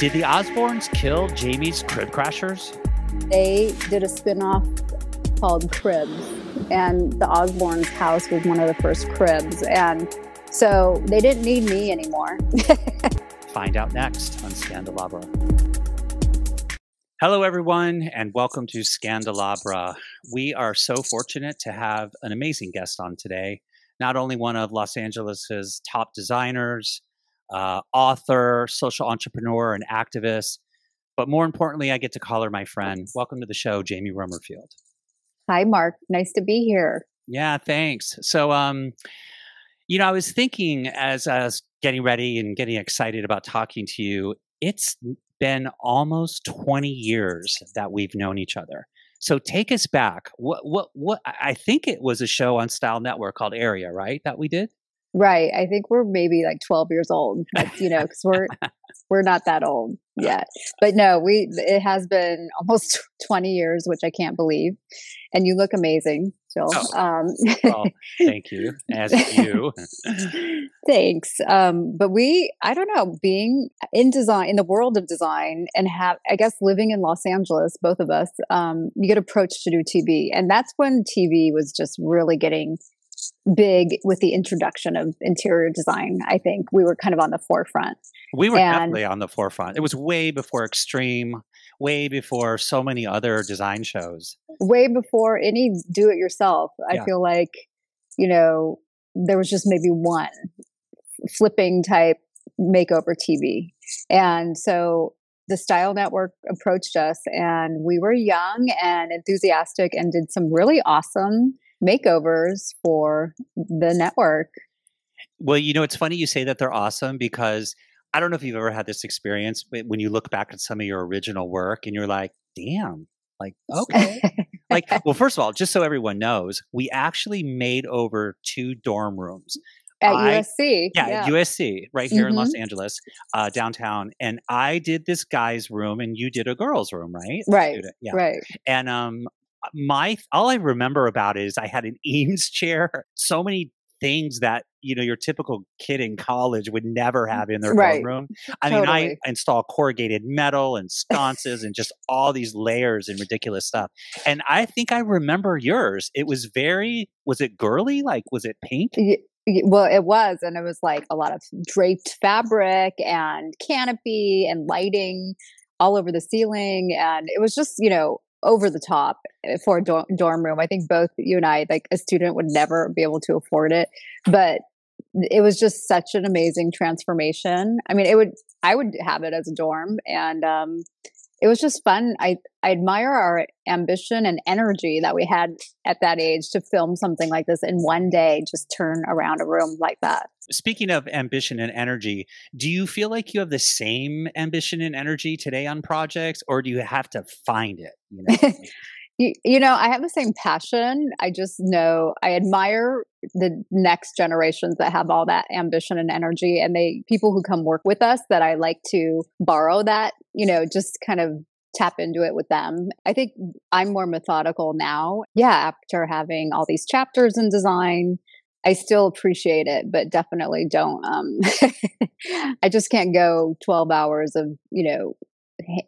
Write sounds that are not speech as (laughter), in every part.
Did the Osbournes kill Jamie's Crib Crashers? They did a spin-off called Cribs, and the Osbournes' house was one of the first cribs, and so they didn't need me anymore. (laughs) Find out next on Scandalabra. Hello, everyone, and welcome to Scandalabra. We are so fortunate to have an amazing guest on today. Not only one of Los Angeles's top designers, uh, author, social entrepreneur, and activist, but more importantly, I get to call her my friend. Welcome to the show, Jamie Rummerfield. Hi, Mark. Nice to be here. Yeah, thanks. So, um, you know, I was thinking as I was getting ready and getting excited about talking to you, it's been almost 20 years that we've known each other. So take us back. What what what I think it was a show on Style Network called Area, right? That we did? Right. I think we're maybe like 12 years old, but, you know, because we're (laughs) we're not that old yet. But no, we it has been almost (laughs) 20 years, which I can't believe. And you look amazing, Phil. Oh, um, well, thank you, as you. (laughs) Thanks. Um, but we, I don't know, being in design, in the world of design, and have, I guess, living in Los Angeles, both of us, um, you get approached to do TV, and that's when TV was just really getting big with the introduction of interior design. I think we were kind of on the forefront. We were and, definitely on the forefront. It was way before Extreme, way before so many other design shows. Way before any do it yourself. Yeah. I feel like, you know, there was just maybe one flipping type makeover TV. And so the Style Network approached us, and we were young and enthusiastic and did some really awesome makeovers for the network. Well, you know, it's funny you say that they're awesome because I don't know if you've ever had this experience but when you look back at some of your original work and you're like, damn, like, okay. (laughs) like, well, first of all, just so everyone knows, we actually made over two dorm rooms. At I, USC. Yeah, yeah, at USC, right here mm-hmm. in Los mm-hmm. Angeles, uh, downtown. And I did this guy's room and you did a girl's room, right? Right. Yeah. Right. And um, my all I remember about is I had an (laughs) Eames chair, so many things that you know your typical kid in college would never have in their right. room. I totally. mean, I install corrugated metal and (laughs) sconces and just all these layers and ridiculous stuff. And I think I remember yours. It was very was it girly? Like was it pink? well it was and it was like a lot of draped fabric and canopy and lighting all over the ceiling and it was just you know over the top eh, for a dorm, dorm room. I think both you and I, like a student, would never be able to afford it, but it was just such an amazing transformation. I mean, it would I would have it as a dorm, and um, it was just fun. I, I admire our ambition and energy that we had at that age to film something like this in one day, just turn around a room like that. Speaking of ambition and energy, do you feel like you have the same ambition and energy today on projects, or do you have to find it? You know? (laughs) you, you know, I have the same passion. I just know I admire the next generations that have all that ambition and energy and they people who come work with us that I like to borrow that, you know, just kind of tap into it with them. I think I'm more methodical now. Yeah, after having all these chapters in design, I still appreciate it, but definitely don't um (laughs) I just can't go 12 hours of, you know,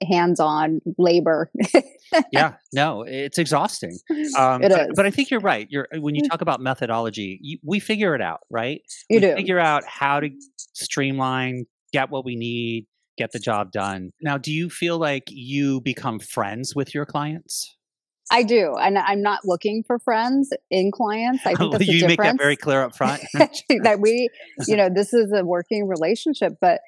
hands-on labor. (laughs) yeah, no, it's exhausting. Um, it but, is. but I think you're right. You're when you mm. talk about methodology, you, we figure it out, right? You we do figure out how to streamline, get what we need, get the job done. Now, do you feel like you become friends with your clients? I do, and I'm not looking for friends in clients. I (laughs) think that's you make that very clear up front. (laughs) that we, you know, this is a working relationship, but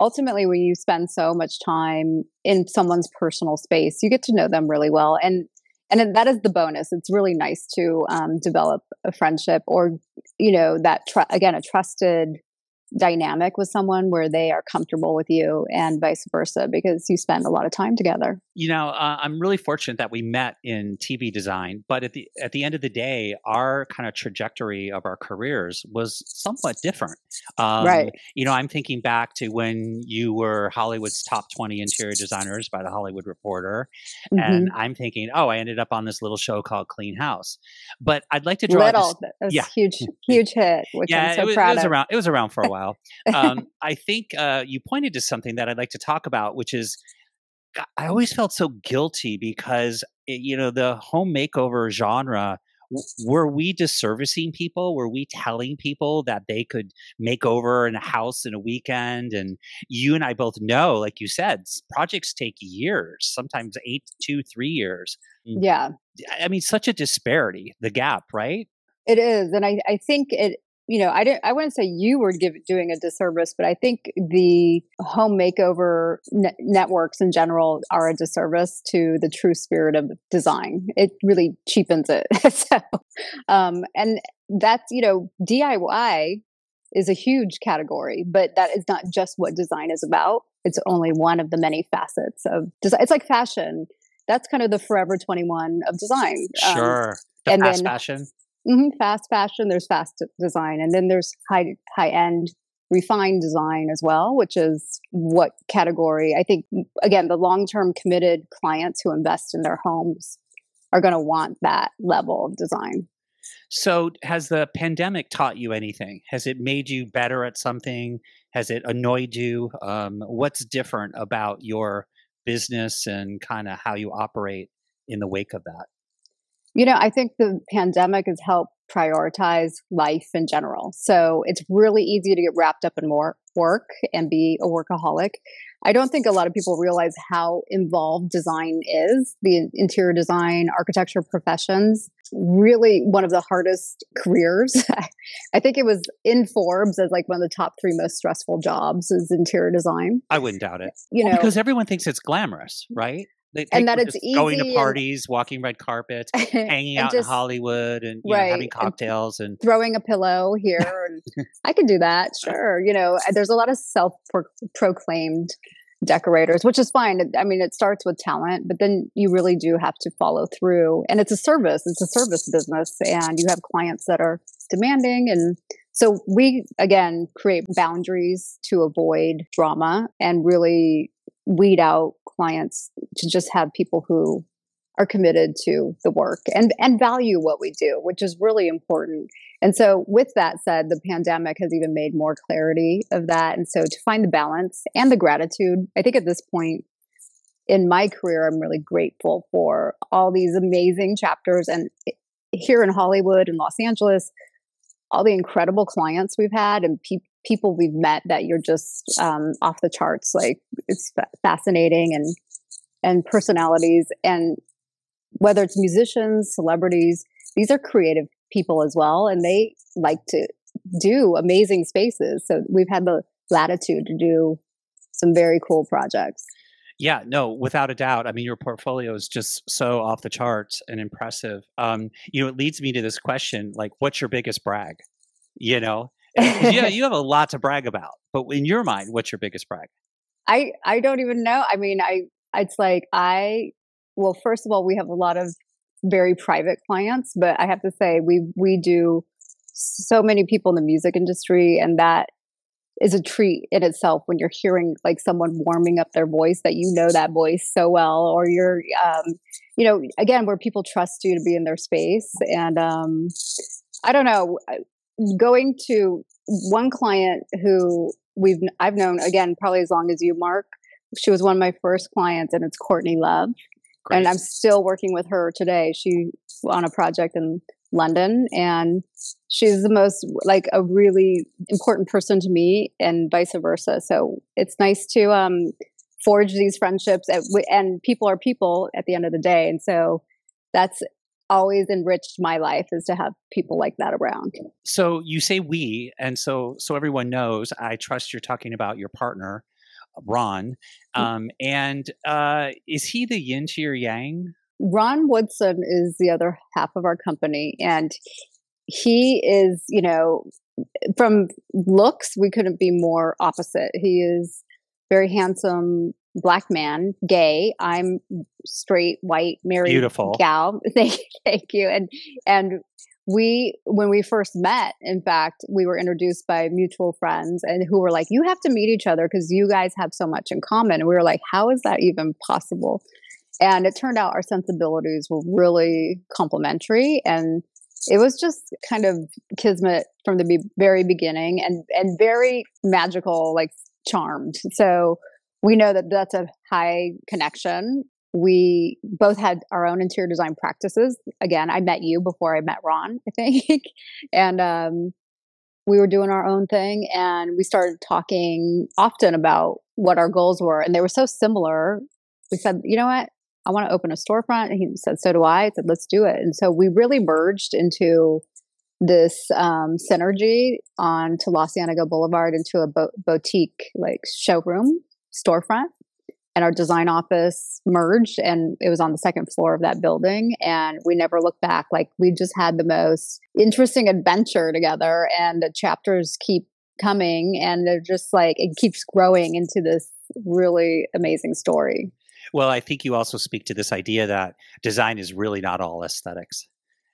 ultimately when you spend so much time in someone's personal space you get to know them really well and and that is the bonus. It's really nice to um, develop a friendship or you know that tr- again a trusted dynamic with someone where they are comfortable with you and vice versa because you spend a lot of time together. You know uh, i'm really fortunate that we met in tv design but at the at the end of the day our kind of trajectory of our careers was somewhat different. Um, right. you know i'm thinking back to when you were hollywood's top 20 interior designers by the hollywood reporter mm-hmm. and i'm thinking oh i ended up on this little show called clean house. But i'd like to draw little this, yeah. huge (laughs) huge hit which yeah i'm so it was, proud it was of. around it was around for a while while. Um, (laughs) I think uh, you pointed to something that I'd like to talk about, which is I always felt so guilty because it, you know the home makeover genre were we disservicing people? Were we telling people that they could make over in a house in a weekend? And you and I both know, like you said, projects take years, sometimes eight, two, three years. Mm. Yeah. I mean, such a disparity, the gap, right? It is. And I, I think it you know, I didn't. I wouldn't say you were give, doing a disservice, but I think the home makeover ne- networks in general are a disservice to the true spirit of design. It really cheapens it. (laughs) so, um, and that's you know, DIY is a huge category, but that is not just what design is about. It's only one of the many facets of design. It's like fashion. That's kind of the forever 21 of design. Um, sure. The and fast then, fashion. Mm-hmm, fast fashion. There's fast design, and then there's high high end refined design as well, which is what category I think. Again, the long term committed clients who invest in their homes are going to want that level of design. So, has the pandemic taught you anything? Has it made you better at something? Has it annoyed you? Um, what's different about your business and kind of how you operate in the wake of that? You know, I think the pandemic has helped prioritize life in general. So it's really easy to get wrapped up in more work and be a workaholic. I don't think a lot of people realize how involved design is. The interior design, architecture professions, really one of the hardest careers. (laughs) I think it was in Forbes as like one of the top three most stressful jobs is interior design. I wouldn't doubt it. You know, because everyone thinks it's glamorous, right? They, and that it's easy going to parties, and, walking red carpets, (laughs) hanging out just, in Hollywood, and right, know, having cocktails and, and, throwing a pillow here. And (laughs) I can do that, sure. You know, there's a lot of self-proclaimed decorators, which is fine. I mean, it starts with talent, but then you really do have to follow through. And it's a service; it's a service business, and you have clients that are demanding and so we again create boundaries to avoid drama and really weed out clients to just have people who are committed to the work and and value what we do which is really important. And so with that said the pandemic has even made more clarity of that. And so to find the balance and the gratitude i think at this point in my career i'm really grateful for all these amazing chapters and eh, here in hollywood and los angeles all the incredible clients we've had and pe- people we've met that you're just um, off the charts. Like it's fascinating and and personalities and whether it's musicians, celebrities, these are creative people as well, and they like to do amazing spaces. So we've had the latitude to do some very cool projects. Yeah, no, without a doubt. I mean, your portfolio is just so off the charts and impressive. Um, you know, it leads me to this question: like, what's your biggest brag? You know, yeah, (laughs) you have a lot to brag about. But in your mind, what's your biggest brag? I I don't even know. I mean, I it's like I well, first of all, we have a lot of very private clients, but I have to say we we do so many people in the music industry, and that is a treat in itself when you're hearing like someone warming up their voice that you know that voice so well or you're um, you know again where people trust you to be in their space and um, i don't know going to one client who we've i've known again probably as long as you mark she was one of my first clients and it's courtney love Great. and i'm still working with her today she on a project in London and she's the most like a really important person to me and vice versa. So it's nice to um, forge these friendships and, and people are people at the end of the day. And so that's always enriched my life is to have people like that around. So you say we, and so so everyone knows. I trust you're talking about your partner, Ron. Mm. Um, and uh, is he the yin to your yang? Ron Woodson is the other half of our company, and he is, you know, from looks, we couldn't be more opposite. He is very handsome black man, gay. I'm straight, white, married, beautiful gal. (laughs) Thank, thank you. And and we when we first met, in fact, we were introduced by mutual friends and who were like, "You have to meet each other because you guys have so much in common." And we were like, "How is that even possible?" And it turned out our sensibilities were really complementary. And it was just kind of kismet from the very beginning and and very magical like charmed. So we know that that's a high connection. We both had our own interior design practices. Again i met you before i met ron i think. (laughs) And um, we were doing our own thing and we started talking often about what our goals were and they were so similar. We said you know what I want to open a storefront. And he said, So do I. I said, Let's do it. And so we really merged into this um, synergy on to La Cienega Boulevard into a bo- boutique like showroom storefront. And our design office merged and it was on the second floor of that building. And we never looked back. Like we just had the most interesting adventure together. And the chapters keep coming and they're just like, it keeps growing into this really amazing story. Well, I think you also speak to this idea that design is really not all aesthetics.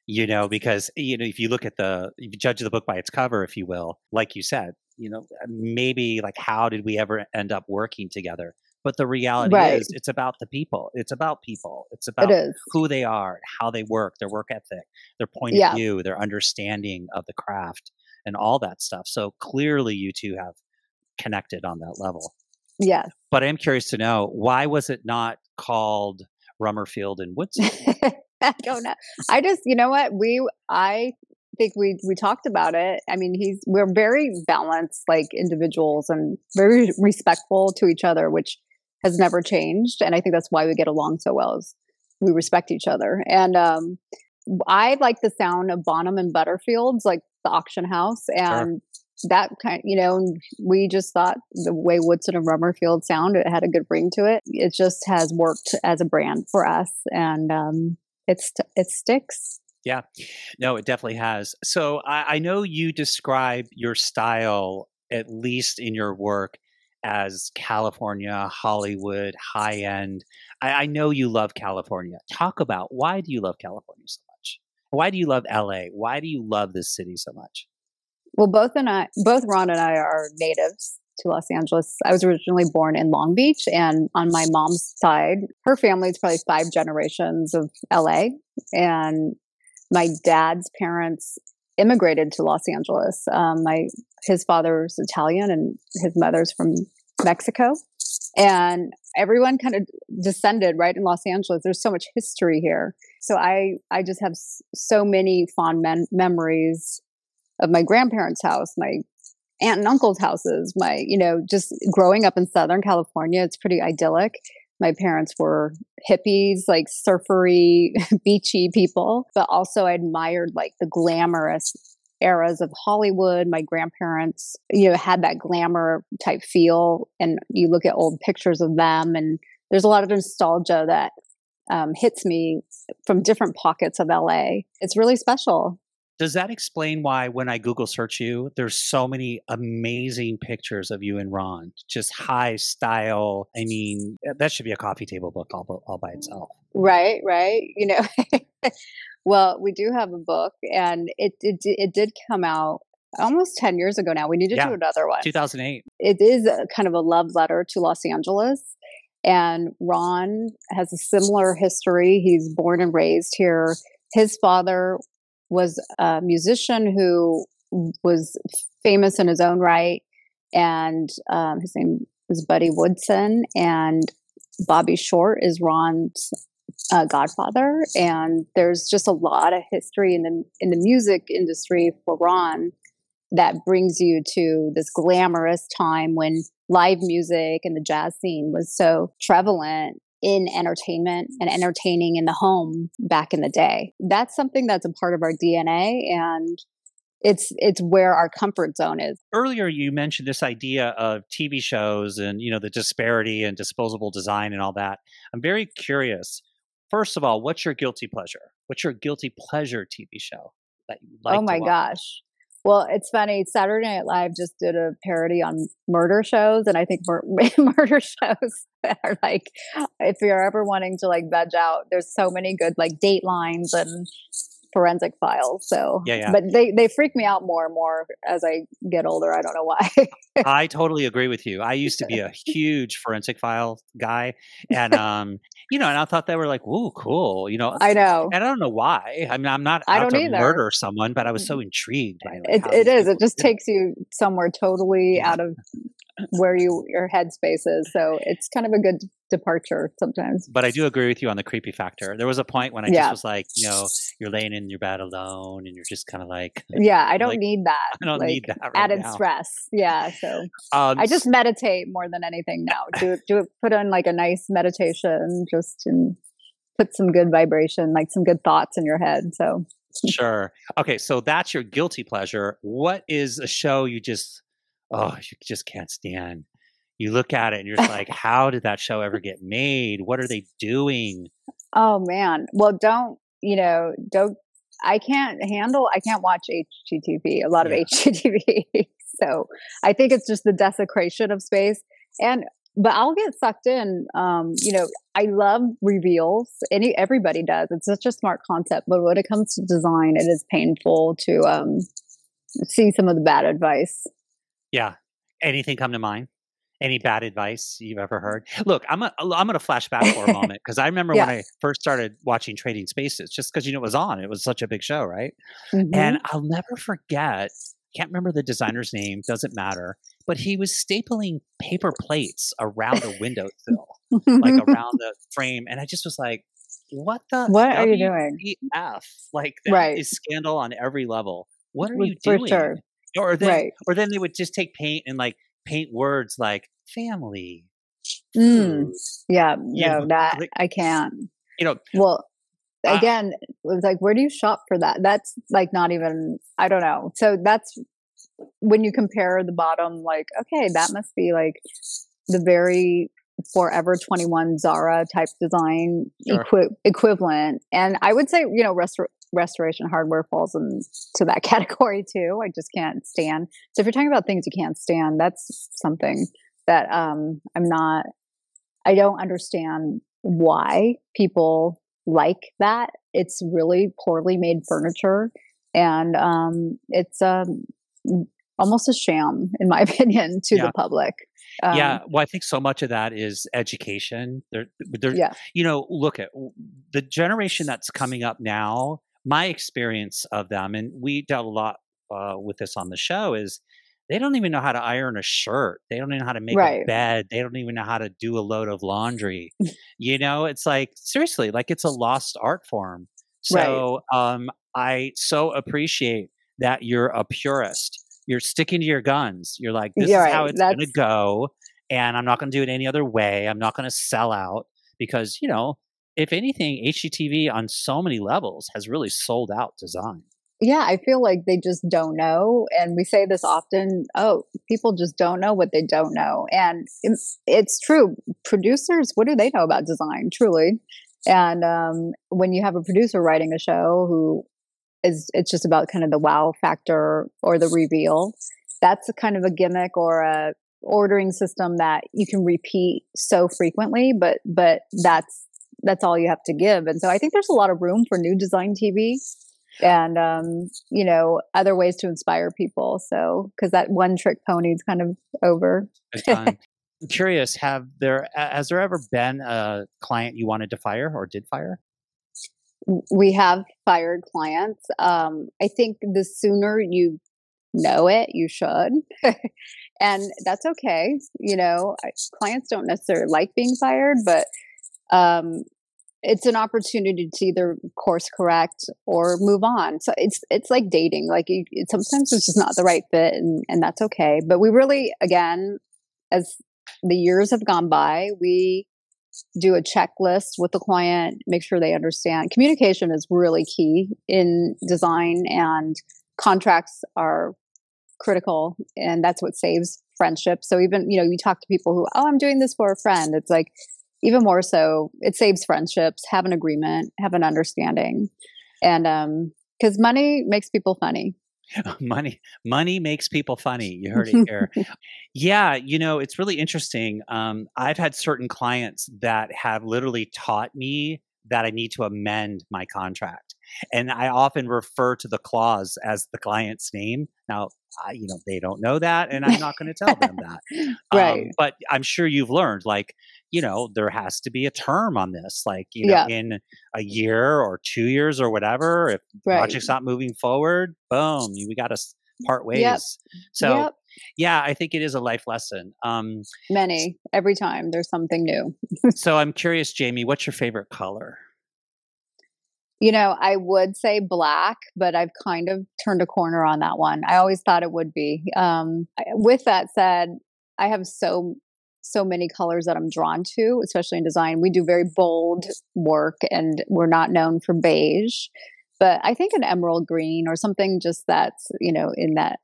You know, because you know, if you look at the, if you judge the book by its cover, if you will, like you said, you know, uh, maybe like how did we ever end up working together? But the reality right. is, it's about the people. It's about people. It's about it who they are, how they work, their work ethic, their point yeah. of view, their understanding of the craft, and all that stuff. So clearly, you two have connected on that level. Yes. But I am curious to know why was it not called Rummerfield and (laughs) Woodson? I don't know. I just, you know what? We, I think we we talked about it. I mean, he's we're very balanced, like individuals, and very respectful to each other, which has never changed. And I think that's why we get along so well. Is we respect each other. And um, I like the sound of Bonham and Butterfields, like the auction house, and that kind you know we just thought the way woodson and rummerfield sound it had a good ring to it. It just has worked as a brand for us and um it's it sticks. Yeah. No it definitely has. So I, I know you describe your style at least in your work as california hollywood high end I, I know you love california. Talk about why do you love california so much? Why do you love la why do you love this city so much well, both and I, both Ron and I are natives to Los Angeles. I was originally born in Long Beach, and on my mom's side, her family is probably five generations of LA. And my dad's parents immigrated to Los Angeles. Um, my his father's Italian, and his mother's from Mexico. And everyone kind of descended right in Los Angeles. There's so much history here. So I I just have so many fond memories of my grandparents' house, my aunt and uncle's houses, my, you know, just growing up in Southern California, it's pretty idyllic. My parents were hippies, like surfery, (laughs) beachy people, but also I admired like the glamorous eras of Hollywood. My grandparents, you know, had that glamour type feel. And you look at old pictures of them, and there's a lot of nostalgia that um, hits me from different pockets of LA. It's really special. Does that explain why when I Google search you, there's so many amazing pictures of you and Ron? Just high style. I mean, eh, that should be a coffee table book all, all by itself. Right, right. You know, (laughs) well, we do have a book, and it, it it did come out almost 10 years ago now. We need to yeah, do another one. 2008. It is a, kind of a love letter to Los Angeles. And Ron has a similar history. He's born and raised here. His father was a musician who was famous in his own right, and um, his name was Buddy Woodson, and Bobby Short is Ron's uh, godfather, and there's just a lot of history in the in the music industry for Ron that brings you to this glamorous time when live music and the jazz scene was so prevalent in entertainment and entertaining in the home back in the day. That's something that's a part of our DNA and it's it's where our comfort zone is. Earlier you mentioned this idea of TV shows and you know the disparity and disposable design and all that. I'm very curious. First of all, what's your guilty pleasure? What's your guilty pleasure TV show that you oh like? Oh my gosh. Well, it's funny. Saturday Night Live just did a parody on murder shows, and I think mur- (laughs) murder shows (laughs) are like, if you're ever wanting to like veg out, there's so many good like Datelines and forensic files. So, yeah, yeah. But they they freak me out more and more as I get older. I don't know why. I totally agree with you. I (laughs) used to be a huge forensic file guy, and (laughs) um, you know, and I thought they were like, "Ooh, cool," you know. I know, and I don't know why. I mean, I'm not I don't to either. murder someone, but I was so intrigued by like, it. It is. It just takes you somewhere totally out of where you your headspace is. So it's kind of a good departure sometimes. But I do agree with you on the creepy factor. There was a point when I yeah. just was like, you know, you're laying in your bed alone and you're just kind of like, yeah, I don't like, need that. (laughs) I don't like, need that. Right added now. stress. Yeah. So um, I just meditate more than anything now. Do do. Put on like a nice meditation, just and put some good vibration, like some good thoughts in your head. So sure. Okay, so that's your guilty pleasure. What is a show you just oh you just can't stand? You look at it and you're like, how did that show ever get made? What are they doing? Oh man. Well, don't you know? Don't I can't handle. I can't watch HGTV. A lot of yeah. HGTV. (laughs) so I think it's just the desecration of space and but I'll get sucked in. Um, you know, I love reveals. Any everybody does. It's such a smart concept, but when it comes to design, it is painful to um, see some of the bad advice. Yeah. Anything come to mind? Any bad advice you've ever heard? Look, I'm a, I'm going to flash back for a (laughs) moment because I remember yeah. when I first started watching Trading Spaces, just because you know it was on. It was such a big show, right? Mm-hmm. And I'll never forget can't remember the designer's name, doesn't matter, but he was stapling paper plates around a windowsill, like (laughs) around the frame. And I just was like, what the what are you doing? F like that right. is scandal on every level. What are you doing? Sure. Or then right. or then they would just take paint and like paint words like family. Mm. Yeah, you no, know, that like, I can't. You know, well, again it was like where do you shop for that that's like not even i don't know so that's when you compare the bottom like okay that must be like the very forever 21 zara type design sure. equi- equivalent and i would say you know restor- restoration hardware falls into that (laughs) category too i just can't stand so if you're talking about things you can't stand that's something that um i'm not i don't understand why people like that. It's really poorly made furniture, and um, it's um, almost a sham, in my (laughs) opinion, to yeah. the public. Um, yeah, well, I think so much of that is education. There, there, yeah. You know, look at the generation that's coming up now. My experience of them, and we dealt a lot uh, with this on the show, is they don't even know how to iron a shirt. They don't even know how to make right. a bed. They don't even know how to do a load of laundry. (laughs) you know, it's like seriously, like it's a lost art form. So right. um, I so appreciate that you're a purist. You're sticking to your guns. You're like, this is how it's going to go, and I'm not going to do it any other way. I'm not going to sell out because you know, if anything, HGTV on so many levels has really sold out design yeah, I feel like they just don't know. And we say this often oh, people just don't know what they don't know. And it's, true. Producers, what do they know about design, truly? And um, when you have a producer writing a show who is, it's just about kind of the wow factor or the reveal, that's a kind of a gimmick or a ordering system that you can repeat so frequently, but, but that's, that's all you have to give. And so I think there's a lot of room for new design TV and um, you know other ways to inspire people. So because that one trick pony is kind of over. (laughs) I'm curious, have there has there ever been a client you wanted to fire or did fire? We have fired clients. Um, I think the sooner you know it, you should. (laughs) and that's okay. You know, clients don't necessarily like being fired, but um, it's an opportunity to either course correct or move on. So it's it's like dating. Like you, it, sometimes it's just not the right fit, and and that's okay. But we really, again, as the years have gone by, we do a checklist with the client, make sure they understand. Communication is really key in design, and contracts are critical, and that's what saves friendships. So even you know, you talk to people who, oh, I'm doing this for a friend. It's like even more so, it saves friendships, have an agreement, have an understanding. And um because money makes people funny. (laughs) money money makes people funny you heard it here (laughs) yeah you know it's really interesting um, i've had certain clients that have literally taught me that I need to amend my contract. And I often refer to the clause as the client's name. Now, I, you know, they don't know that, and I'm not going to tell them that. (laughs) right. Um, but I'm sure you've learned, like, you know, there has to be a term on this, like, you know, yeah. in a year or two years or whatever. If right. project's not moving forward, boom, we got to part ways. Yep. So, yep. yeah, I think it is a life lesson. Um, Many every time there's something new. (laughs) so I'm curious, Jamie, what's your favorite color? You know, I would say black, but I've kind of turned a corner on that one. I always thought it would be. Um, with that said, I have so so many colors that I'm drawn to, especially in design. We do very bold work, and we're not known for beige. But I think an emerald green or something just that's you know in that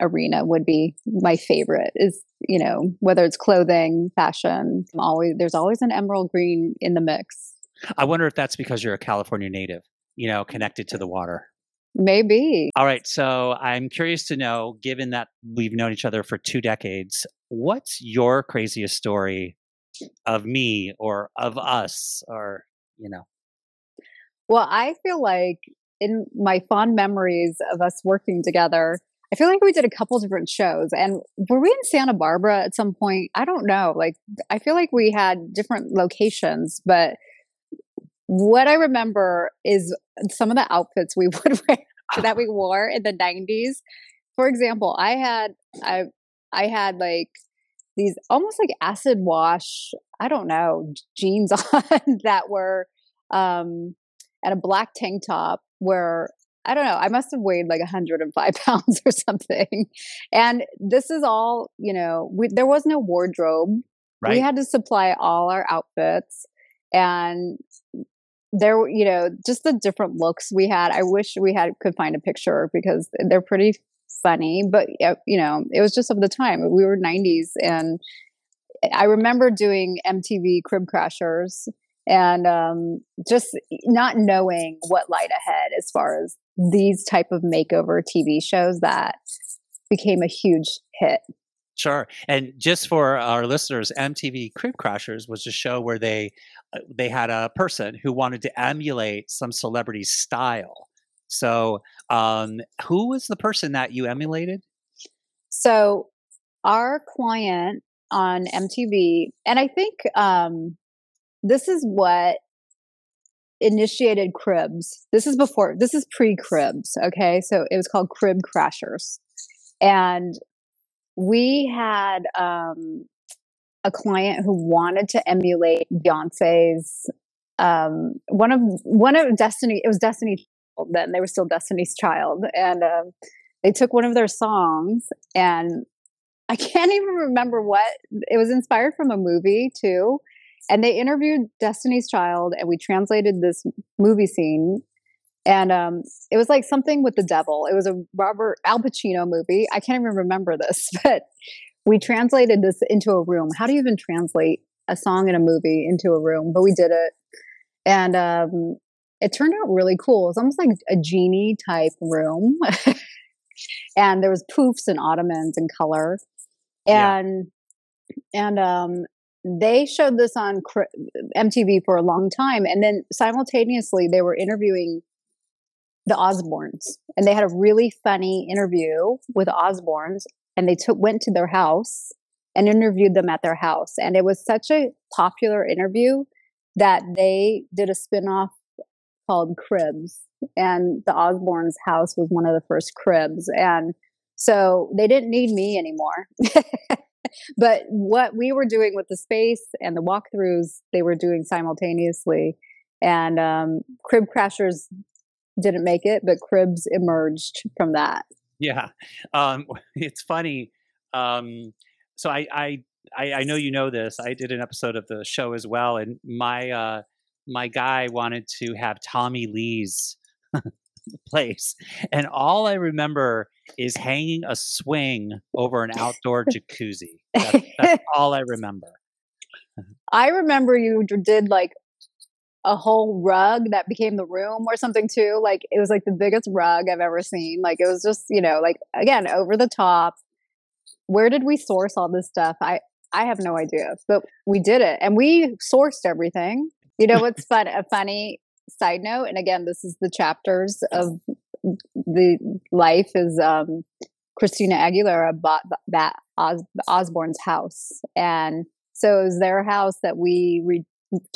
arena would be my favorite. Is you know whether it's clothing, fashion, always there's always an emerald green in the mix. I wonder if that's because you're a California native, you know, connected to the water. Maybe. All right. So I'm curious to know, given that we've known each other for two decades, what's your craziest story of me or of us or, you know? Well, I feel like in my fond memories of us working together, I feel like we did a couple different shows. And were we in Santa Barbara at some point? I don't know. Like, I feel like we had different locations, but what I remember is some of the outfits we (laughs) would wear that we wore in the 90s. For example, I had I I had like these almost like acid wash, I don't know, jeans (laughs) on that were um and a black tank top where I don't know, I must have weighed like 105 (laughs) pounds or something. And this is all, you know, we, there was no wardrobe. Right. We had to supply all our outfits. And there you know just the different looks we had i wish we had could find a picture because they're pretty funny but you know it was just of the time we were 90s and i remember doing mtv crib crashers and um, just not knowing what light ahead as far as these type of makeover tv shows that became a huge hit Sure. And just for our listeners, MTV Crib Crashers was a show where they uh, they had a person who wanted to emulate some celebrity's style. So, um, who was the person that you emulated? So, our client on MTV, and I think um, this is what initiated Cribs. This is before, this is pre Cribs. Okay. So, it was called Crib Crashers. And we had um, a client who wanted to emulate Beyonce's um, one of one of Destiny. It was Destiny. Then they were still Destiny's Child, and um, they took one of their songs, and I (laughs) can't even remember what it was inspired from a movie too. And they interviewed Destiny's Child, and we translated this movie scene and um, it was like something with the devil. It was a Robert Al Pacino movie. I can't even remember this, (laughs) but we translated this into a room. How do you even translate a song in a movie into a room? But we did it, and um, it turned out really cool. It was almost like a genie type room, (laughs) and there was poofs and ottomans and color, and yeah. and um, they showed this on MTV for a long time, and then simultaneously they were interviewing the Osbournes, and they had a really funny interview with Osbournes, and they took went to their house and interviewed them at their house, and it was such a popular interview that they did a spinoff called Cribs, and the Osbournes' house was one of the first cribs, and so they didn't need me anymore. (laughs) but what we were doing with the space and the walkthroughs, they were doing simultaneously. And um, Crib Crashers didn't make it, but Cribs emerged from that. Yeah, um, (laughs) it's funny. Um, so I, I, I, I know you know this. I did an episode of the show as well, and my uh, my guy wanted to have Tommy Lee's (laughs) place, and all I remember is hanging a swing over an outdoor jacuzzi. That's, that's (laughs) all I remember. I remember you did like a whole rug that became the room or something too. Like it was like the biggest rug I've ever seen. Like it was just, you know, like again, over the top. Where did we source all this stuff? I I have no idea, but we did it and we sourced everything. you know what's fun? A funny side note, and again, this is the chapters of the life is um, Christina Aguilera bought that Os- Osbourne's house, and so it was their house that we re-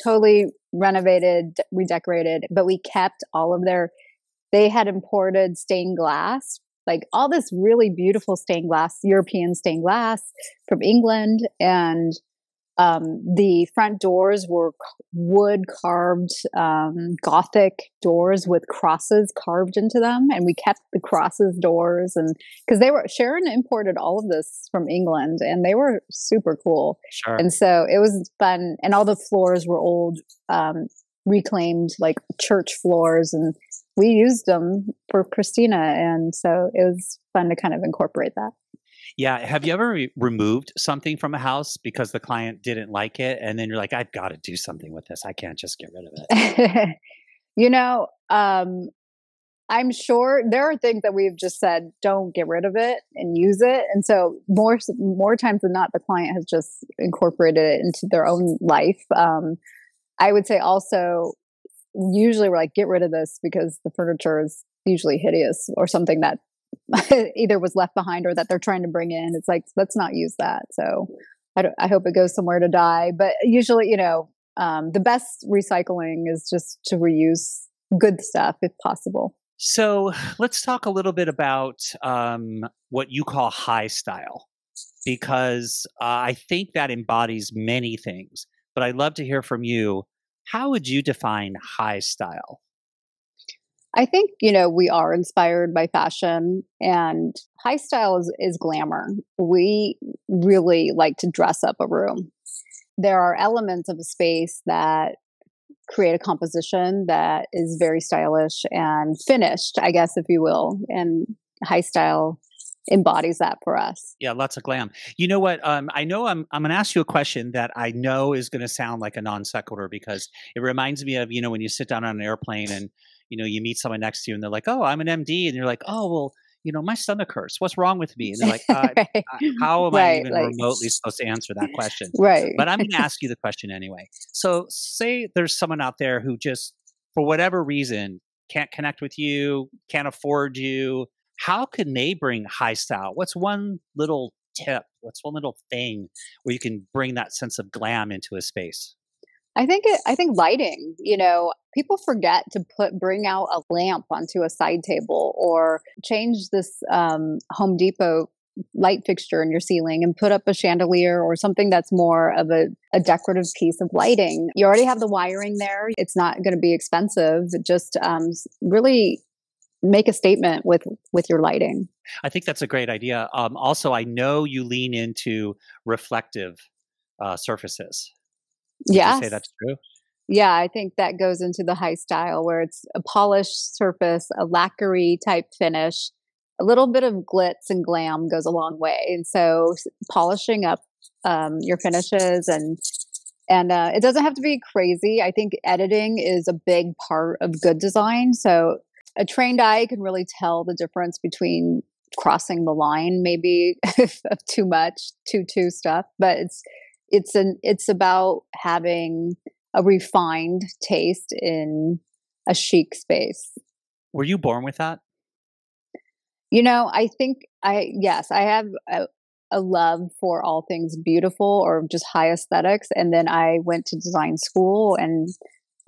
totally renovated, redecorated, but we kept all of their. They had imported stained glass, like all this really beautiful stained glass, European stained glass from England, and um, the front doors were wood carved um, Gothic doors with crosses carved into them, and we kept the crosses doors, and because they were Sharon imported all of this from England, and they were super cool. Sure. And so it was fun, and all the floors were old, um, reclaimed like church floors, and we used them for Christina, and so it was fun to kind of incorporate that. Yeah. Have you ever re- removed something from a house because the client didn't like it? And then you're like, I've got to do something with this. I can't just get rid of it. (laughs) you know, um, I'm sure there are things that we've just said, don't get rid of it and use it. And so more, more times than not, the client has just incorporated it into their own life. Um, I would say also, usually we're like, get rid of this because the furniture is usually hideous or something that (laughs) either was left behind or that they're trying to bring in. It's like let's not use that. So I, I hope it goes somewhere to die. But usually, you know, um, the best recycling is just to reuse good stuff if possible. So let's talk a little bit about um, what you call high style, because uh, I think that embodies many things. But I'd love to hear from you. How would you define high style? I think, you know, we are inspired by fashion and high style is, is glamour. We really like to dress up a room. There are elements of a space that create a composition that is very stylish and finished, I guess, if you will. And high style embodies that for us. Yeah, lots of glam. You know what? Um, I know I'm I'm going to ask you a question that I know is going to sound like a non sequitur because it reminds me of you know when you sit down on an airplane and you know, you meet someone next to you and they're like, "Oh, I'm an MD," and you're like, "Oh, well." You know, my stomach hurts. What's wrong with me? And they're like, (laughs) uh, right. "How am right, I even like, remotely supposed to answer that question?" Right. But I'm going (laughs) to ask you the question anyway. So, say there's someone out there who just, for whatever reason, can't connect with you, can't afford you. How can they bring high style? What's one little tip? What's one little thing where you can bring that sense of glam into a space? I think it, I think lighting, you know, people forget to put bring out a lamp onto a side table or change this um, Home Depot light fixture in your ceiling and put up a chandelier or something that's more of a, a decorative piece of lighting. You already have the wiring there. It's not going to be expensive. Just um, really make a statement with with your lighting. I think that's a great idea. Um, also, I know you lean into reflective uh, surfaces. Yeah, say that's true. Yeah, I think that goes into the high style where it's a polished surface, a lacquery type finish, a little bit of glitz and glam goes a long way. And so polishing up um, your finishes and and uh, it doesn't have to be crazy. I think editing is a big part of good design. So a trained eye can really tell the difference between crossing the line, maybe (laughs) of too much, too too stuff. But it's it's an it's about having a refined taste in a chic space. Were you born with that? You know, I think I yes, I have a, a love for all things beautiful or just high aesthetics and then I went to design school and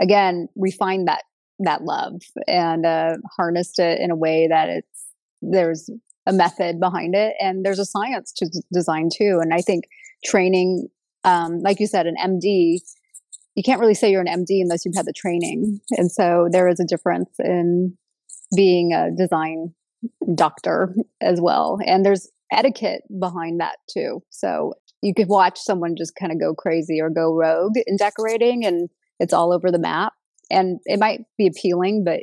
again refined that that love and uh, harnessed it in a way that it's there's a method behind it and there's a science to design too and i think training um, like you said, an MD, you can't really say you're an MD unless you've had the training. And so there is a difference in being a design doctor as well. And there's etiquette behind that too. So you could watch someone just kind of go crazy or go rogue in decorating and it's all over the map. And it might be appealing, but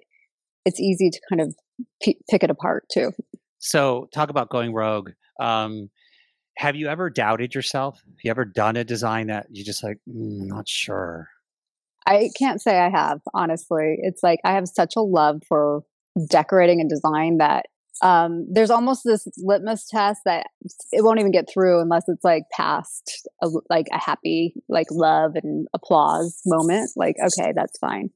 it's easy to kind of p- pick it apart too. So, talk about going rogue. Um, have you ever doubted yourself? Have you ever done a design that you just like, mm, not sure? I can't say I have, honestly. It's like I have such a love for decorating and design that um, there's almost this litmus test that it won't even get through unless it's like past a, like a happy like love and applause moment like okay that's fine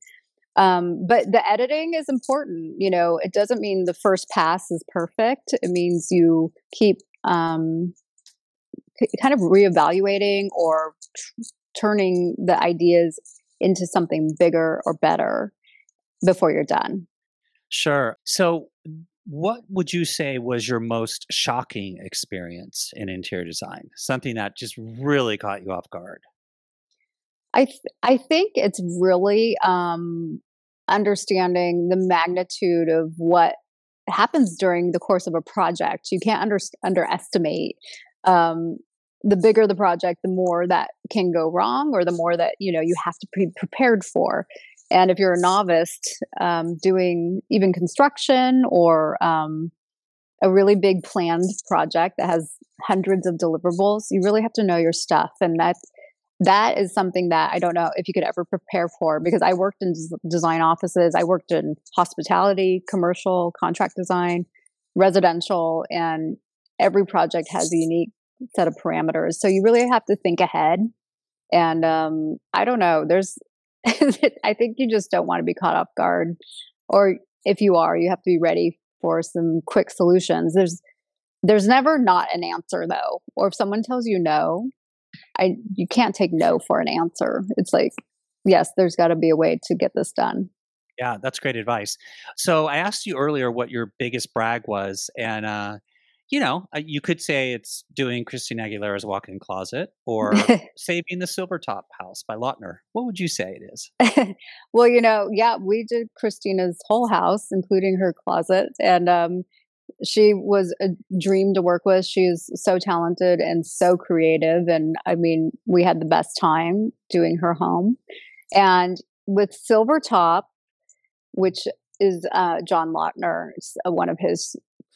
um, but the editing is important you know it doesn't mean the first pass is perfect it means you keep um, kind of reevaluating or t- turning the ideas into something bigger or better before you're done sure so what would you say was your most shocking experience in interior design? Something that just really caught you off guard? I th- I think it's really um, understanding the magnitude of what happens during the course of a project. You can't under- underestimate. Um, the bigger the project, the more that can go wrong, or the more that you know you have to be prepared for. And if you're a novice um, doing even construction or um, a really big planned project that has hundreds of deliverables, you really have to know your stuff. And that that is something that I don't know if you could ever prepare for because I worked in design offices, I worked in hospitality, commercial, contract design, residential, and every project has a unique set of parameters. So you really have to think ahead. And um, I don't know, there's (laughs) I think you just don't want to be caught off guard. Or if you are, you have to be ready for some quick solutions. There's there's never not an answer though. Or if someone tells you no, I you can't take no for an answer. It's like, yes, there's got to be a way to get this done. Yeah, that's great advice. So I asked you earlier what your biggest brag was, and uh, you know, uh, you could say it's doing Christina Aguilera's walk-in closet or (laughs) saving the Silvertop House by Lautner. What would you say it is? (laughs) well, you know, yeah, we did Christina's whole house, including her closet, and um, she was a dream to work with. She's so talented and so creative, and I mean, we had the best time doing her home. And with Silvertop, which is uh, John Lautner, uh, one of his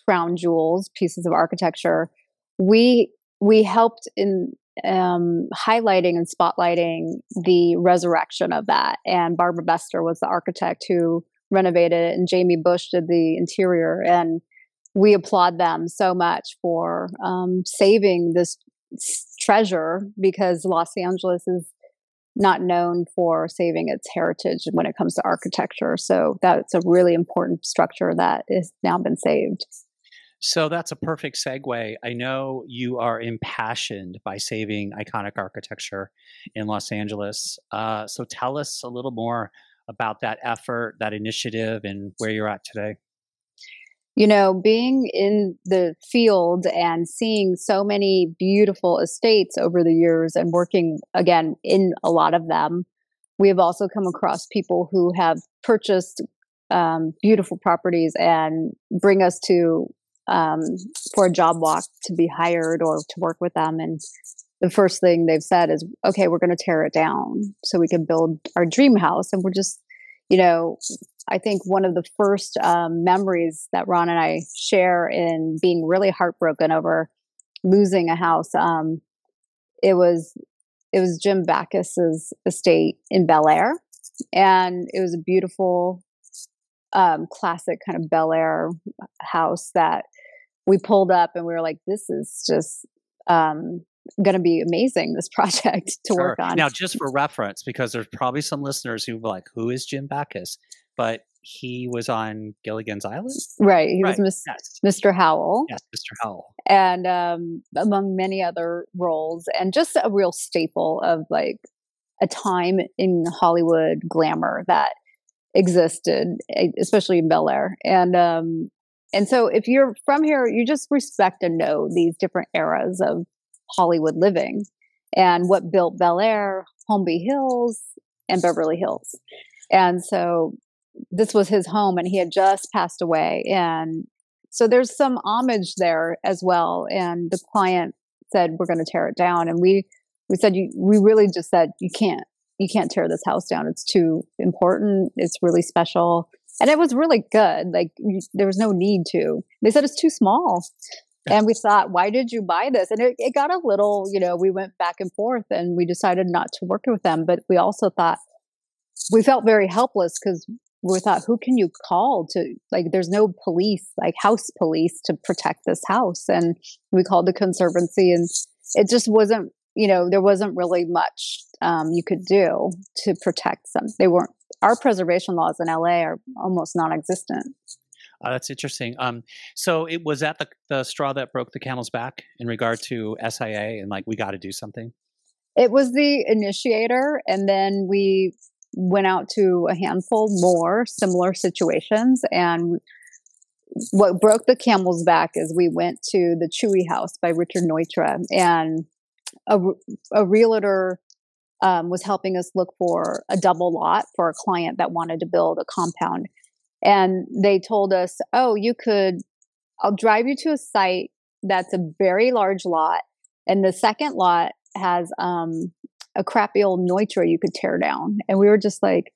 crown jewels, pieces of architecture, we we helped in um, highlighting and spotlighting the resurrection of that. And Barbara Bestor was the architect who renovated it, and Jamie Bush did the interior. And we applaud them so much for um, saving this treasure because Los Angeles is not known for saving its heritage when it comes to architecture. So that's a really important structure that has now been saved. So that's a perfect segue. I know you are impassioned by saving iconic architecture in Los Angeles. Uh, so tell us a little more about that effort, that initiative, and where you're at today. You know, being in the field and seeing so many beautiful estates over the years and working again in a lot of them, we have also come across people who have purchased um, beautiful properties and bring us to um, for a job walk to be hired or to work with them. And the first thing they've said is, okay, we're going to tear it down so we can build our dream house. And we're just, you know, I think one of the first um, memories that Ron and I share in being really heartbroken over losing a house, um, it was it was Jim Backus's estate in Bel Air, and it was a beautiful, um, classic kind of Bel Air house that we pulled up and we were like, this is just um, going to be amazing, this (laughs) project to sure. work on. Now, just for reference, because there's probably some listeners who like, who is Jim Backus? But he was on Gilligan's Island. Right. He right. was yes. Mr. Howell. Yes, Mr. Howell. And um, among many other roles, and just a real staple of like a time in Hollywood glamour that existed, especially in Bel Air. And um, and so if you're from here, you just respect and know these different eras of Hollywood living and what built Bel Air, Holmby Hills, and Beverly Hills. And so this was his home and he had just passed away. And so there's some homage there as well. And the client said, We're going to tear it down. And we we said you we really just said you can't you can't tear this house down. It's too important. It's really special and it was really good. Like there was no need to. They said it's too small. And we thought, why did you buy this? And it, it got a little, you know, we went back and forth and we decided not to work with them. But we also thought we felt very helpless because we thought, who can you call to like? There's no police, like house police, to protect this house, and we called the conservancy, and it just wasn't, you know, there wasn't really much um, you could do to protect them. They weren't. Our preservation laws in LA are almost non-existent. Uh, that's interesting. Um, so it was that the, the straw that broke the camel's back in regard to SIA and like we got to do something. It was the initiator, and then we went out to a handful more similar situations. And what broke the camel's back is we went to the Chuey House by Richard Neutra, and a, a realtor um, was helping us look for a double lot for a client that wanted to build a compound. And they told us, oh, you could, I'll drive you to a site that's a very large lot. And the second lot has um, a crappy old Neutra you could tear down. And we were just like,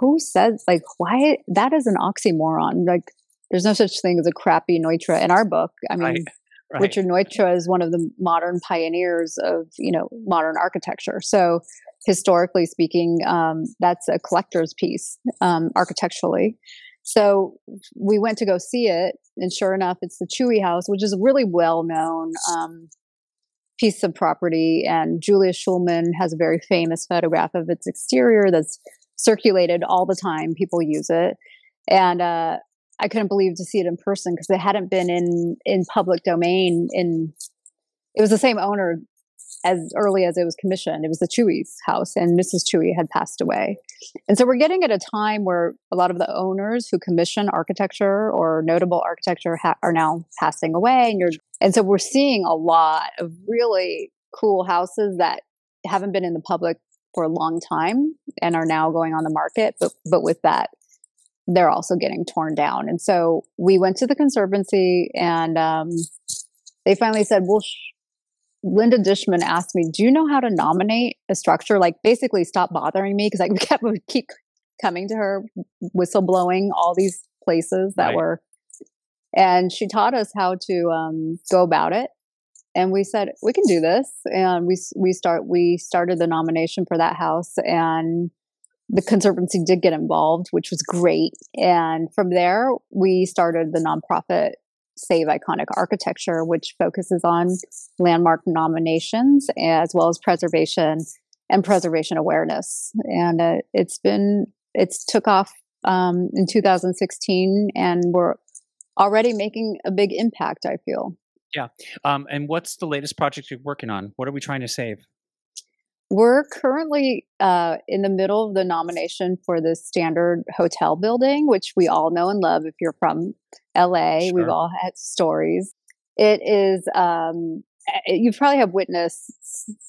who says, like, why? That is an oxymoron. Like, there's no such thing as a crappy Neutra in our book. I mean, right. Richard Neutra is one of the modern pioneers of, you know, modern architecture. So historically speaking, um, that's a collector's piece um, architecturally. So we went to go see it, and sure enough, it's the Chuey House, which is a really well known um, piece of property. And Julius Shulman has a very famous photograph of its exterior that's circulated all the time. People use it, and uh, I couldn't believe to see it in person because it hadn't been in in public domain. In it was the same owner as early as it was commissioned. It was the Chuey's house, and Mrs. Chuey had passed away. And so we're getting at a time where a lot of the owners who commission architecture or notable architecture ha- are now passing away, and you're and so we're seeing a lot of really cool houses that haven't been in the public for a long time and are now going on the market. But but with that, they're also getting torn down. And so we went to the conservancy, and um, they finally said, "Well." Sh- Linda Dishman asked me, "Do you know how to nominate a structure? Like, basically, stop bothering me because I (laughs) kept would keep coming to her, whistleblowing all these places that right. were." And she taught us how to um, go about it. And we said we can do this, and we we start we started the nomination for that house, and the conservancy did get involved, which was great. And from there, we started the nonprofit Save Iconic Architecture, which focuses on landmark nominations as well as preservation and preservation awareness. And uh, it's been, it's took off um, in 2016 and we're already making a big impact, I feel. Yeah. Um, and what's the latest project you're working on? What are we trying to save? We're currently uh, in the middle of the nomination for the standard hotel building, which we all know and love if you're from LA. Sure. We've all had stories. It is, um, you probably have witnessed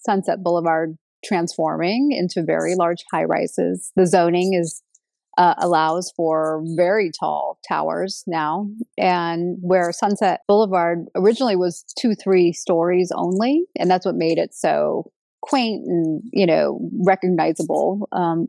Sunset Boulevard transforming into very large high rises. The zoning is uh, allows for very tall towers now, and where Sunset Boulevard originally was two, three stories only, and that's what made it so quaint and you know recognizable. Um,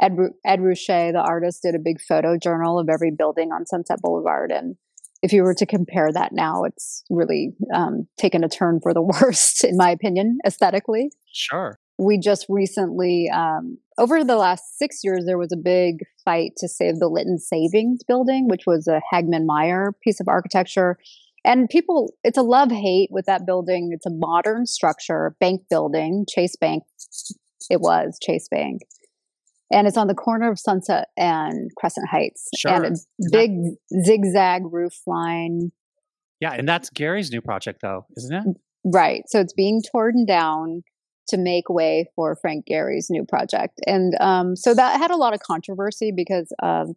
Ed, Ed Ruscha, the artist, did a big photo journal of every building on Sunset Boulevard, and if you were to compare that now, it's really um, taken a turn for the (laughs) worst, in my opinion, aesthetically. Sure. We just recently, um, over the last six years, there was a big fight to save the Lytton Savings Building, which was a Hagman Meyer piece of architecture and people, it's a love hate with that building. It's a modern structure, bank building, Chase Bank. It was Chase Bank. And it's on the corner of Sunset and Crescent Heights. Sure. And a big that, zigzag roof line. Yeah. And that's Gehry's new project, though, isn't it? Right. So it's being torn down to make way for Frank Gehry's new project. And um, so that had a lot of controversy because um,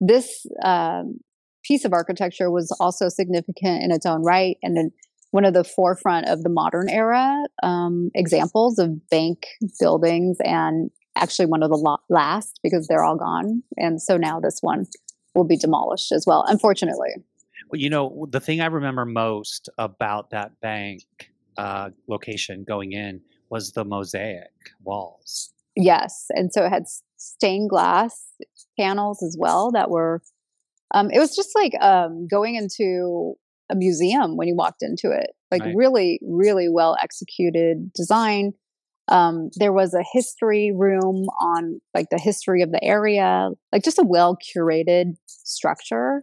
this um, piece of architecture was also significant in its own right and then one of the forefront of the modern era um, examples of bank buildings and actually one of the last because they're all gone. And so now this one will be demolished as well unfortunately. Well you know the thing i remember most about that bank uh, location going in was the mosaic walls. Yes and so it had stained glass panels as well that were um, it was just like um, going into a museum when you walked into it like right. really really well executed design Um, there was a history room on like the history of the area, like just a well curated structure.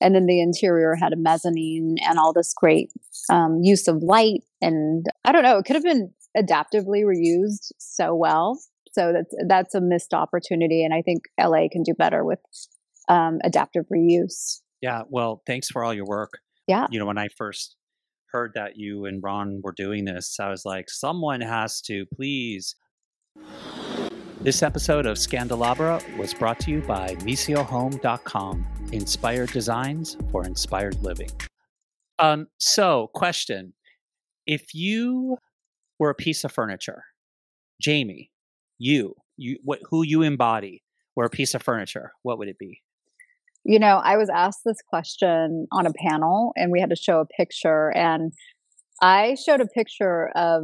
And then the interior had a mezzanine and all this great um, use of light. And I don't know, it could have been adaptively reused so well. So that's that's a missed opportunity, and I think LA can do better with um, adaptive reuse. Yeah. Well, thanks for all your work. Yeah. You know, when I first heard that you and Ron were doing this, I was like, someone has to please. This episode of Scandalabra was brought to you by MisioHome.com. Inspired designs for inspired living. Um, so, question: If you were a piece of furniture, Jamie, you, you, what, who you embody, were a piece of furniture, what would it be? You know, I was asked this question on a panel, and we had to show a picture, and I showed a picture of.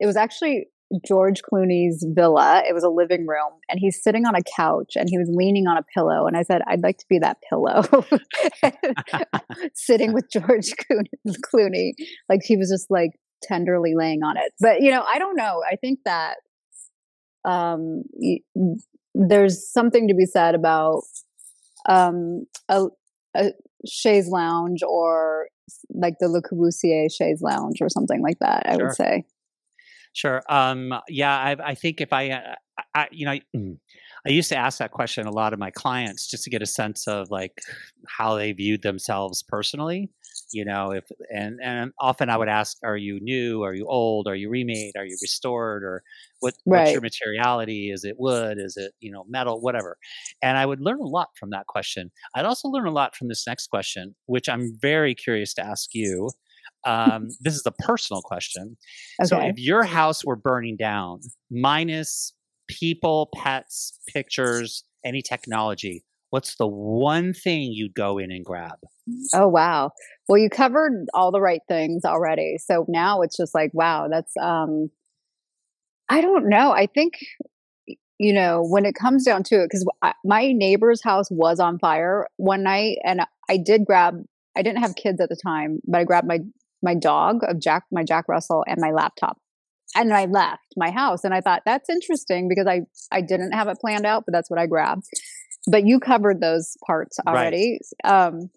It was actually George Clooney's villa. It was a living room, and he's sitting on a couch and he was leaning on a pillow. And I said, I'd like to be that pillow, (laughs) (laughs) sitting with George Clooney. Like he was just like tenderly laying on it. But, you know, I don't know. I think that um, there's something to be said about um, a, a chaise lounge or like the Le Corbusier chaise lounge or something like that, I sure. would say. Sure. Um, yeah, I, I, think if I, uh, I, you know, mm, I used to ask that question a lot of my clients just to get a sense of like how they viewed themselves personally. You know, if and and often I would ask, are you new? Are you old? Are you remade? Are you restored? Or what, right. what's your materiality? Is it wood? Is it you know metal? Whatever. And I would learn a lot from that question. I'd also learn a lot from this next question, which I'm very curious to ask you. Um, (laughs) this is a personal question. Okay. So, if your house were burning down, minus people, pets, pictures, any technology, what's the one thing you'd go in and grab? Oh, wow. Well, you covered all the right things already. So now it's just like, wow, that's, um, I don't know. I think, you know, when it comes down to it, because my neighbor's house was on fire one night and I did grab, I didn't have kids at the time, but I grabbed my my dog of Jack, my Jack Russell, and my laptop. And I left my house, and I thought that's interesting because I I didn't have it planned out, but that's what I grabbed. But you covered those parts already. Right. Um,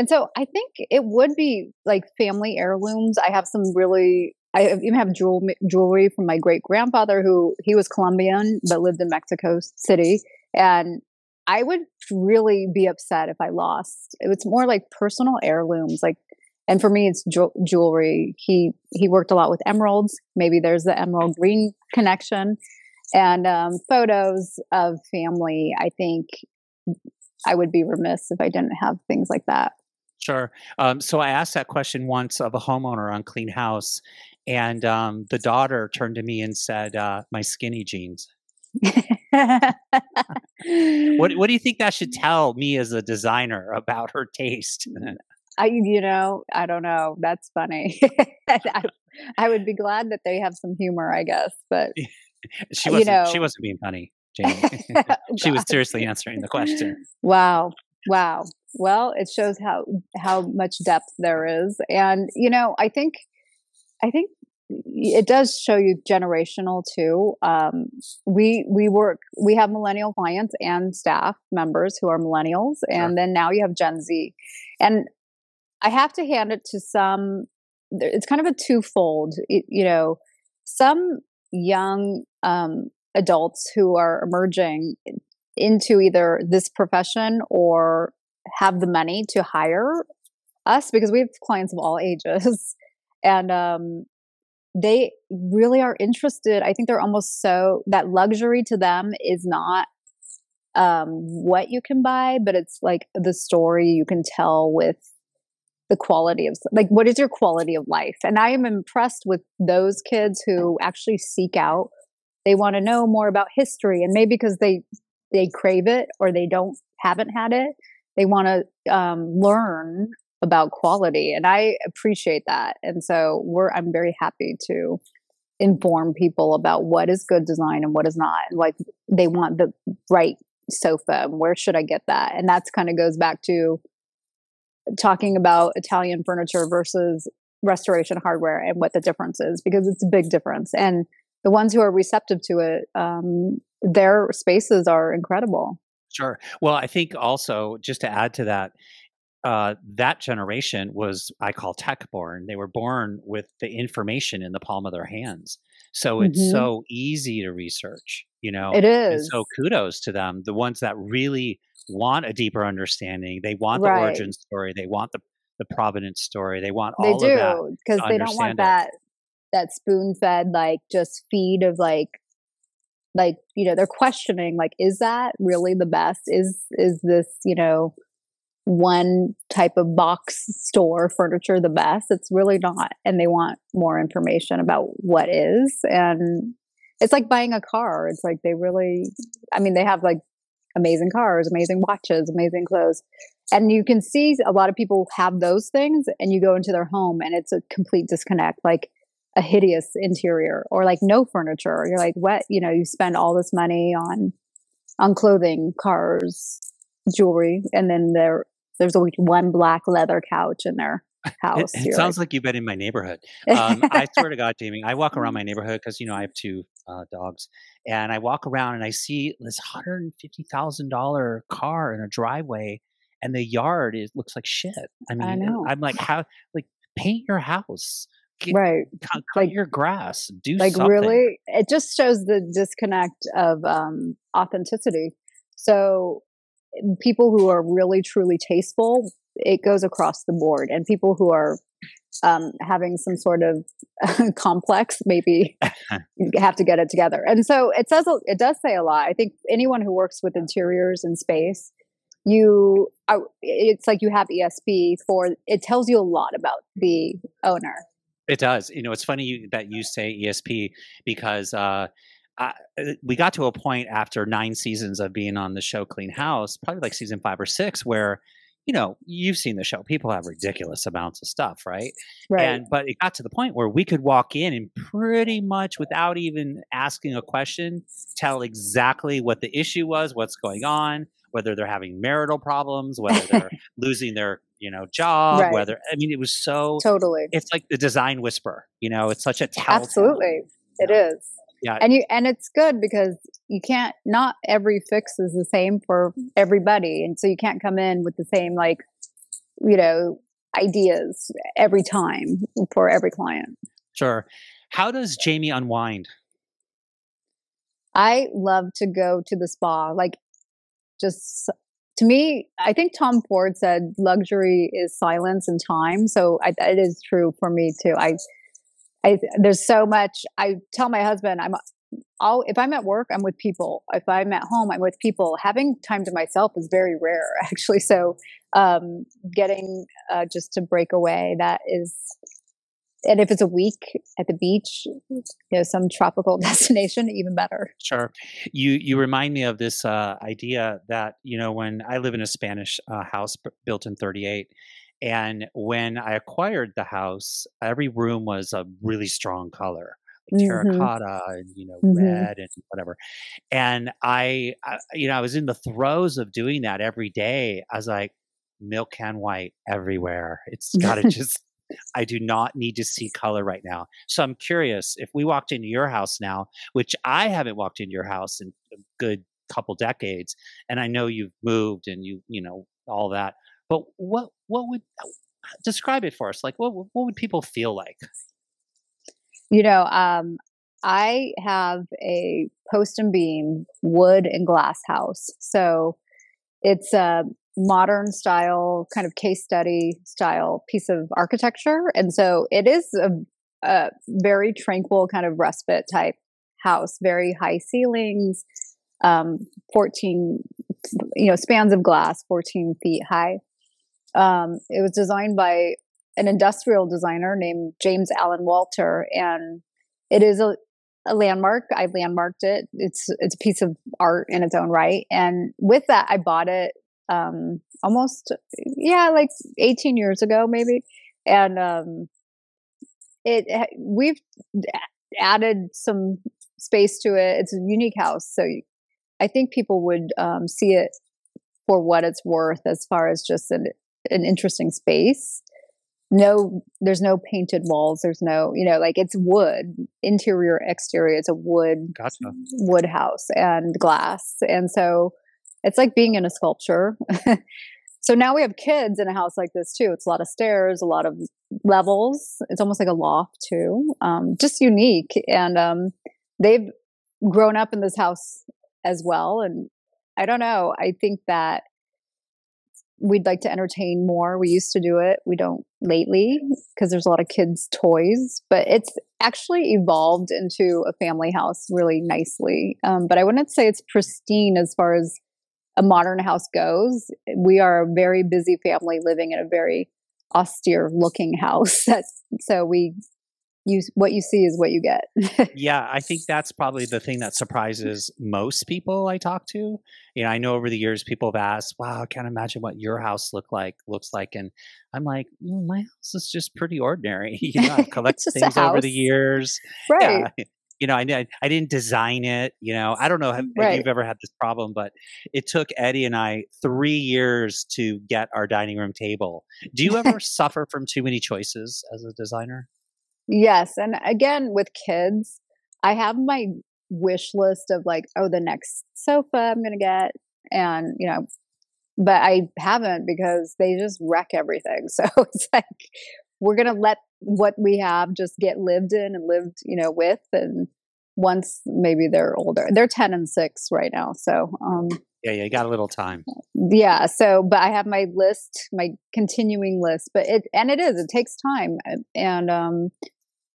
and so I think it would be like family heirlooms. I have some really I even have jewel, jewelry from my great grandfather who he was Colombian but lived in Mexico City. And I would really be upset if I lost. It was more like personal heirlooms, like and for me it's jewelry he he worked a lot with emeralds maybe there's the emerald green connection and um, photos of family i think i would be remiss if i didn't have things like that sure um, so i asked that question once of a homeowner on clean house and um, the daughter turned to me and said uh, my skinny jeans what what do you think that should tell me as a designer about her taste? (laughs) I, you know, I don't know. That's funny. (laughs) I, I, would be glad that they have some humor, I guess. But (laughs) she wasn't. You know, she wasn't being funny, Jamie. she was seriously answering the question. Wow, wow. Well, it shows how how much depth there is, and you know, I think, I think it does show you generational too. Um, we we work we have millennial clients and staff members who are millennials, and sure. then now you have Gen Z, and I have to hand it to some. It's kind of a twofold. you know, some young um, adults who are emerging into either this profession or have the money to hire us because we have clients of all ages, (laughs) and um, they really are interested. I think they're almost so that luxury to them is not um, what you can buy, but it's like the story you can tell with the quality of like what is your quality of life and i am impressed with those kids who actually seek out they want to know more about history and maybe because they they crave it or they don't haven't had it they want to um, learn about quality and i appreciate that and so we're i'm very happy to inform people about what is good design and what is not like they want the right sofa and where should i get that and that's kind of goes back to talking about Italian furniture versus restoration hardware and what the difference is because it's a big difference. And the ones who are receptive to it, um, their spaces are incredible. Sure. Well, I think also just to add to that, uh, that generation was I call tech born. They were born with the information in the palm of their hands, so it's mm-hmm. so easy to research. You know, it is. And so kudos to them, the ones that really want a deeper understanding. They want the right. origin story. They want the the provenance story. They want all they do, of that because they don't want it. that that spoon fed like just feed of like like you know they're questioning like is that really the best? Is is this you know one type of box store furniture the best? It's really not and they want more information about what is and it's like buying a car. It's like they really i mean they have like amazing cars amazing watches amazing clothes and you can see a lot of people have those things and you go into their home and it's a complete disconnect. Like a hideous interior or like no furniture. You're like, what? You know, you spend all this money on on clothing, cars, jewelry, and then there there's only one black leather couch in their (laughs) house. It, it sounds like, like, you've been in my neighborhood. Um, (laughs) I swear to God, Jamie, I walk around my neighborhood because you know I have two uh, dogs, and I walk around and I see this hundred and fifty thousand dollar car in a driveway, and the yard is looks like shit. I mean, I. I'm like, how like paint your house Get, right. cut, like your grass do like something. really it just shows the disconnect of um authenticity. So people who are really truly tasteful it goes across the board and people who are um, having some sort of (laughs) complex maybe (laughs) have to get it together. And so it says it does say a lot. I think anyone who works with interiors and space you are, it's like you have esp for it tells you a lot about the owner it does. You know, it's funny that you say ESP because uh, I, uh, we got to a point after nine seasons of being on the show Clean House, probably like season five or six, where you know you've seen the show. People have ridiculous amounts of stuff, right? Right. And but it got to the point where we could walk in and pretty much without even asking a question, tell exactly what the issue was, what's going on, whether they're having marital problems, whether they're (laughs) losing their you know job right. whether i mean it was so totally. it's like the design whisper you know it's such a tell absolutely. It is. Yeah. And you and it's good because you can't not every fix is the same for everybody and so you can't come in with the same like you know ideas every time for every client. Sure. How does jamie unwind? I love to go to the spa like just to me, I think Tom Ford said luxury is silence and time. So I, it is true for me too. I, I, there's so much. I tell my husband, I'm all, if I'm at work, I'm with people. If I'm at home, I'm with people. Having time to myself is very rare, (laughs) actually. So, um, getting uh, just to break away, that is and if it's a week at the beach, you know, some tropical (laughs) destination, even better. Sure. You you remind me of this uh, idea that you know when I live in a Spanish uh, house built in '38, and when I acquired the house, every room was a really strong color. Like mm-hmm. terracotta mm-hmm. and you know mm-hmm. red and whatever and I, I you know i was in the throes of doing that every day i was like milk can white everywhere it's got to (laughs) just I do not need to see color right now. So I'm curious if we walked into your house now, which I haven't walked into your house in a good couple decades, and I know you've moved and you, you know, all that. But what what would describe it for us? Like what what would people feel like? You know, um, I have a post and beam wood and glass house. So it's a modern style kind of case study style piece of architecture. And so it is a, a very tranquil kind of respite type house very high ceilings um, 14 you know spans of glass 14 feet high. Um, it was designed by an industrial designer named james allen walter and it is a, a landmark. I've landmarked it. It's it's a piece of art in its own right. And with that i bought it um, almost yeah like 18 years ago maybe. And um, it we've added some space to it. It's a unique house so i think people would um, see it for what it's worth as far as just an, an interesting space. No there's no painted walls there's no you know like it's wood interior exterior it's a wood gotcha. wood house and glass. And so it's like being in a sculpture. (laughs) So now we have kids in a house like this too. It's a lot of stairs a lot of levels. It's almost like a loft too um, just unique. And um, they've grown up in this house as well. And i don't know. I think that we'd like to entertain more. We used to do it. We don't lately because there's a lot of kids' toys, but it's actually evolved into a family house really nicely. Um, but I wouldn't say it's pristine as far as a modern house goes. We are a very busy family living in a very austere looking house. (laughs) That's, so we you what you see is what you get. (laughs) yeah, I think that's probably the thing that surprises most people I talk to. You know, I know over the years people have asked, "Wow, I can't imagine what your house look like looks like," and I'm like, mm, "My house is just pretty ordinary." (laughs) you know, I've collected things over the years, right? Yeah. You know, I, I didn't design it. You know, I don't know if, right. you've ever had this problem, but it took Eddie and I three years to get our dining room table. Do you ever (laughs) suffer from too many choices as a designer? Yes. And again, with kids, I have my wish list of like, oh, the next sofa I'm going to get. And, you know, but I haven't because they just wreck everything. (laughs) So it's like, we're going to let what we have just get lived in and lived, you know, with. And once maybe they're older, they're 10 and six right now. So, um, yeah, yeah, you got a little time. Yeah. So, but I have my list, my continuing list, but it, and it is, it takes time. And, um,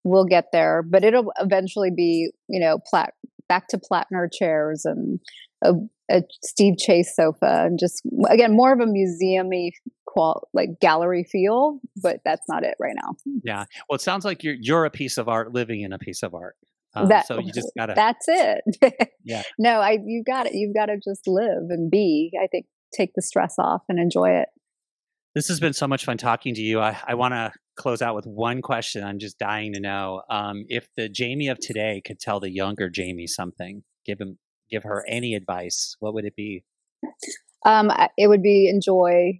we'll get there, but it'll eventually be, you know, plat back to Platner chairs and a, a, Steve Chase sofa, and just again more of a museumy qual like gallery feel. But that's not it right now. Yeah, well, it sounds like you're you're a piece of art living in a piece of art. Um, that, so you just (laughs) gotta. That's it. yeah. (laughs) No, I you got it. You've got to just live and be. I think take the stress off and enjoy it. This has been so much fun talking to you. I, I want to close out with one question. I'm just dying to know um, if the Jamie of today could tell the younger Jamie something, give him, give her any advice. What would it be? Um, it would be enjoy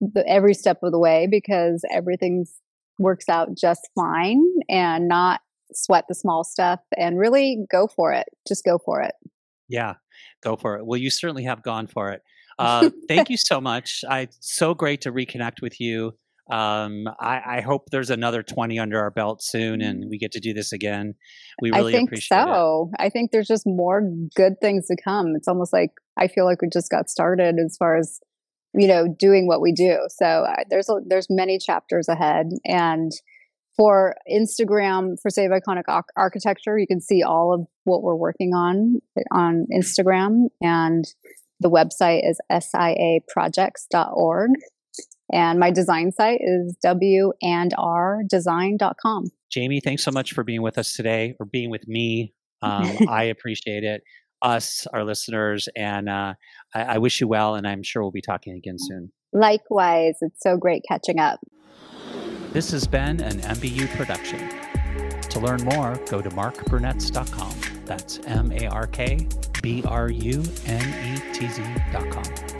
the, every step of the way because everything works out just fine, and not sweat the small stuff and really go for it. Just go for it. Yeah, go for it. Well, you certainly have gone for it. Uh, (laughs) thank you so much. I so great to reconnect with you. Um, I, I, hope there's another 20 under our belt soon and we get to do this again. We really I think appreciate so. It. I think there's just more good things to come. It's almost like I feel like we just got started as far as you know doing what we do. So uh, there's a, there's many chapters ahead and for Instagram for Save Iconic Architecture, you can see all of what we're working on on Instagram and the website is siaprojects.org. And my design site is wandrdesign.com. Jamie, thanks so much for being with us today or being with me. Um, (laughs) I appreciate it. Us, our listeners, and uh, I, I wish you well, and I'm sure we'll be talking again soon. Likewise, it's so great catching up. This has been an MBU production. To learn more, go to markbrunetz.com. That's M A R K B R U N E T Z.com.